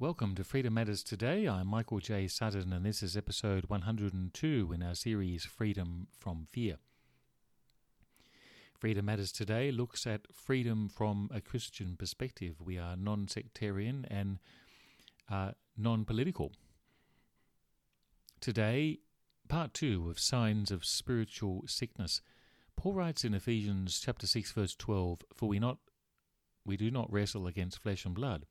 Welcome to Freedom Matters Today. I'm Michael J. Sutton, and this is episode 102 in our series Freedom from Fear. Freedom Matters Today looks at freedom from a Christian perspective. We are non sectarian and uh, non political. Today, part two of Signs of Spiritual Sickness. Paul writes in Ephesians chapter 6 verse 12, For we not we do not wrestle against flesh and blood,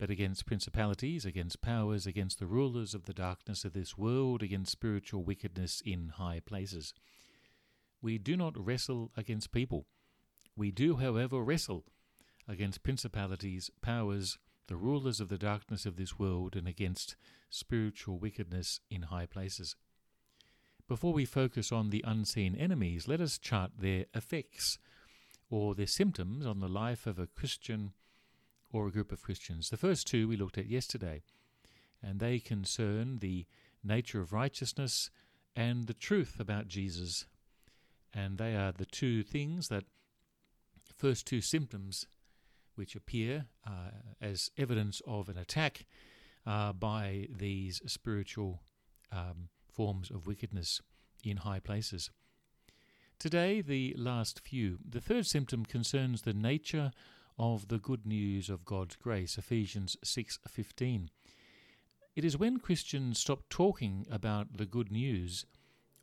but against principalities, against powers, against the rulers of the darkness of this world, against spiritual wickedness in high places. We do not wrestle against people. We do, however, wrestle against principalities, powers, the rulers of the darkness of this world, and against spiritual wickedness in high places. Before we focus on the unseen enemies, let us chart their effects or their symptoms on the life of a Christian or a group of Christians. The first two we looked at yesterday, and they concern the nature of righteousness and the truth about Jesus. And they are the two things that, first two symptoms which appear uh, as evidence of an attack uh, by these spiritual um, forms of wickedness in high places. Today, the last few. The third symptom concerns the nature of the good news of God's grace, Ephesians 6:15. It is when Christians stop talking about the good news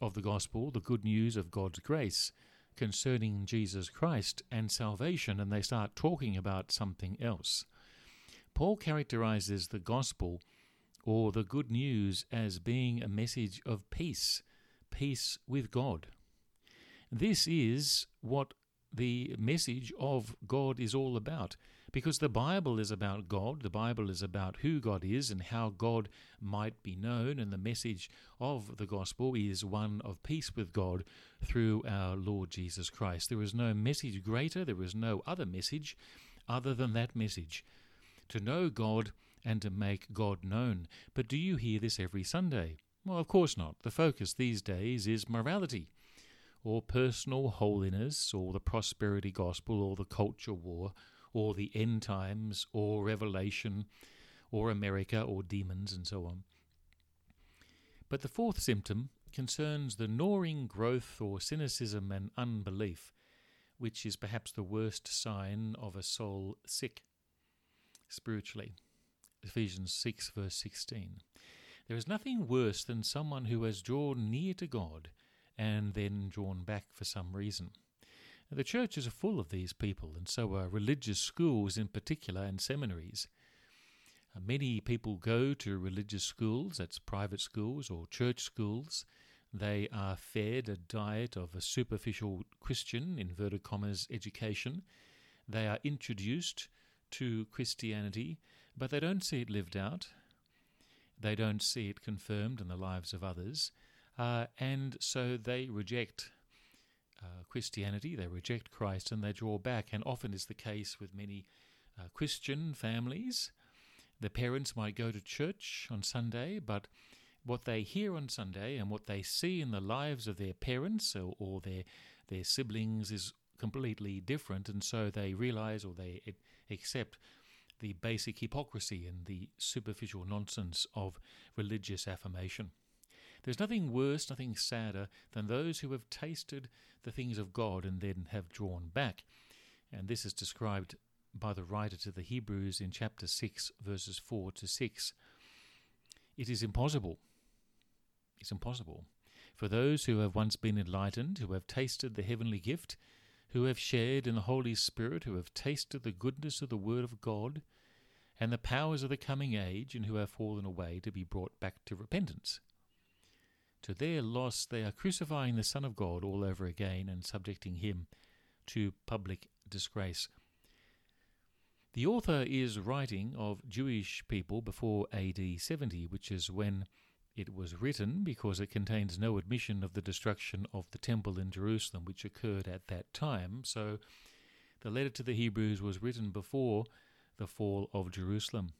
of the gospel, the good news of God's grace concerning Jesus Christ and salvation, and they start talking about something else. Paul characterizes the gospel or the good news as being a message of peace, peace with God. This is what the message of God is all about. Because the Bible is about God, the Bible is about who God is and how God might be known, and the message of the gospel is one of peace with God through our Lord Jesus Christ. There is no message greater, there is no other message other than that message to know God and to make God known. But do you hear this every Sunday? Well, of course not. The focus these days is morality or personal holiness, or the prosperity gospel, or the culture war, or the end times, or Revelation, or America, or demons, and so on. But the fourth symptom concerns the gnawing growth or cynicism and unbelief, which is perhaps the worst sign of a soul sick spiritually. Ephesians 6, verse 16. There is nothing worse than someone who has drawn near to God and then drawn back for some reason. The churches are full of these people, and so are religious schools in particular and seminaries. Uh, many people go to religious schools, that's private schools or church schools. They are fed a diet of a superficial Christian, inverted commas, education. They are introduced to Christianity, but they don't see it lived out. They don't see it confirmed in the lives of others. Uh, and so they reject uh, Christianity, they reject Christ, and they draw back. And often is the case with many uh, Christian families. The parents might go to church on Sunday, but what they hear on Sunday and what they see in the lives of their parents or, or their their siblings is completely different, and so they realize or they accept the basic hypocrisy and the superficial nonsense of religious affirmation. There's nothing worse, nothing sadder than those who have tasted the things of God and then have drawn back. And this is described by the writer to the Hebrews in chapter 6, verses 4 to 6. It is impossible. It's impossible. For those who have once been enlightened, who have tasted the heavenly gift, who have shared in the Holy Spirit, who have tasted the goodness of the Word of God, and the powers of the coming age, and who have fallen away to be brought back to repentance. To their loss, they are crucifying the Son of God all over again and subjecting him to public disgrace. The author is writing of Jewish people before AD 70, which is when it was written because it contains no admission of the destruction of the temple in Jerusalem, which occurred at that time. So the letter to the Hebrews was written before the fall of Jerusalem.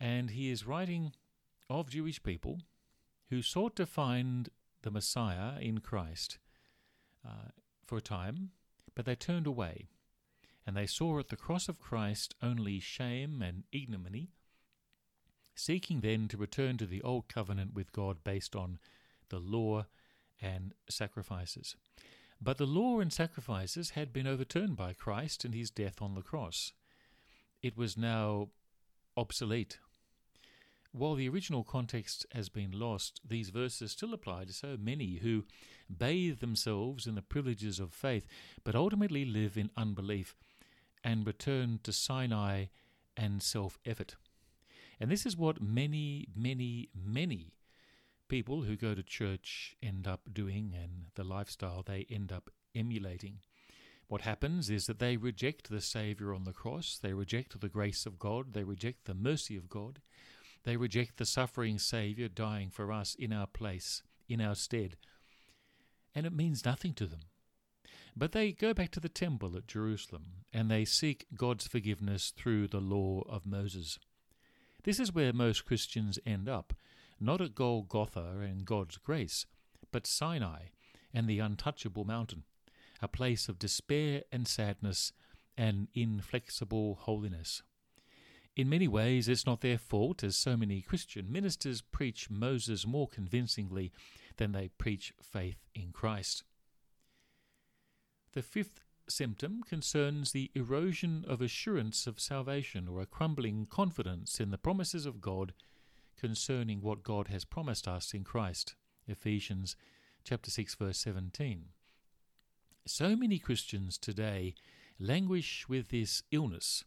And he is writing of Jewish people who sought to find the Messiah in Christ uh, for a time, but they turned away, and they saw at the cross of Christ only shame and ignominy, seeking then to return to the old covenant with God based on the law and sacrifices. But the law and sacrifices had been overturned by Christ and his death on the cross. It was now obsolete. While the original context has been lost, these verses still apply to so many who bathe themselves in the privileges of faith, but ultimately live in unbelief and return to Sinai and self effort. And this is what many, many, many people who go to church end up doing and the lifestyle they end up emulating. What happens is that they reject the Saviour on the cross, they reject the grace of God, they reject the mercy of God, they reject the suffering Saviour dying for us in our place, in our stead, and it means nothing to them. But they go back to the temple at Jerusalem and they seek God's forgiveness through the law of Moses. This is where most Christians end up, not at Golgotha and God's grace, but Sinai and the untouchable mountain a place of despair and sadness and inflexible holiness. In many ways, it's not their fault, as so many Christian ministers preach Moses more convincingly than they preach faith in Christ. The fifth symptom concerns the erosion of assurance of salvation or a crumbling confidence in the promises of God concerning what God has promised us in Christ. Ephesians chapter 6 verse 17. So many Christians today languish with this illness.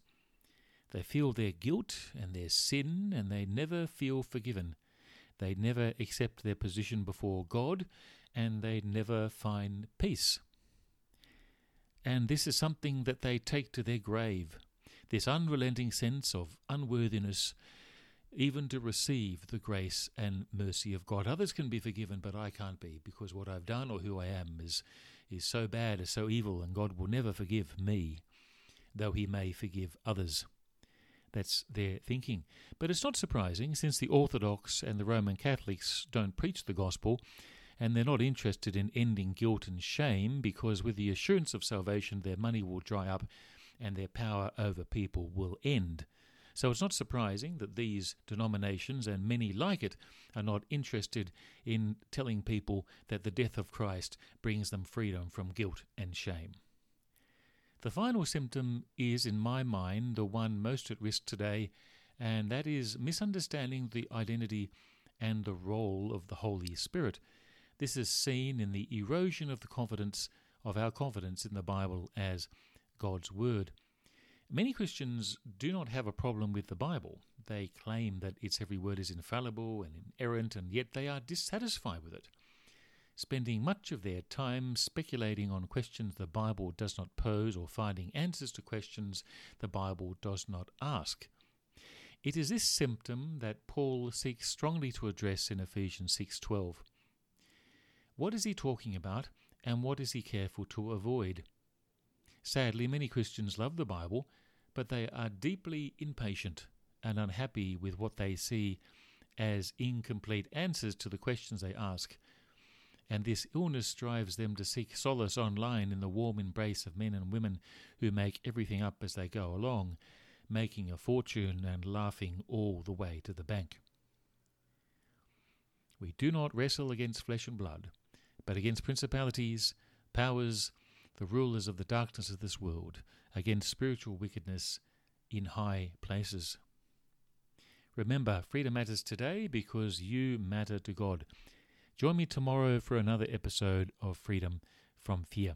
They feel their guilt and their sin, and they never feel forgiven. They never accept their position before God, and they never find peace. And this is something that they take to their grave this unrelenting sense of unworthiness, even to receive the grace and mercy of God. Others can be forgiven, but I can't be, because what I've done or who I am is is so bad, is so evil, and God will never forgive me, though He may forgive others. That's their thinking. But it's not surprising, since the Orthodox and the Roman Catholics don't preach the gospel, and they're not interested in ending guilt and shame, because with the assurance of salvation, their money will dry up and their power over people will end. So it's not surprising that these denominations and many like it are not interested in telling people that the death of Christ brings them freedom from guilt and shame. The final symptom is, in my mind, the one most at risk today, and that is misunderstanding the identity and the role of the Holy Spirit. This is seen in the erosion of the confidence of our confidence in the Bible as God's Word. Many Christians do not have a problem with the Bible. They claim that its every word is infallible and inerrant, and yet they are dissatisfied with it, spending much of their time speculating on questions the Bible does not pose or finding answers to questions the Bible does not ask. It is this symptom that Paul seeks strongly to address in Ephesians 6:12. What is he talking about and what is he careful to avoid? Sadly, many Christians love the Bible, but they are deeply impatient and unhappy with what they see as incomplete answers to the questions they ask. And this illness drives them to seek solace online in the warm embrace of men and women who make everything up as they go along, making a fortune and laughing all the way to the bank. We do not wrestle against flesh and blood, but against principalities, powers, the rulers of the darkness of this world, against spiritual wickedness in high places. Remember, freedom matters today because you matter to God. Join me tomorrow for another episode of Freedom from Fear.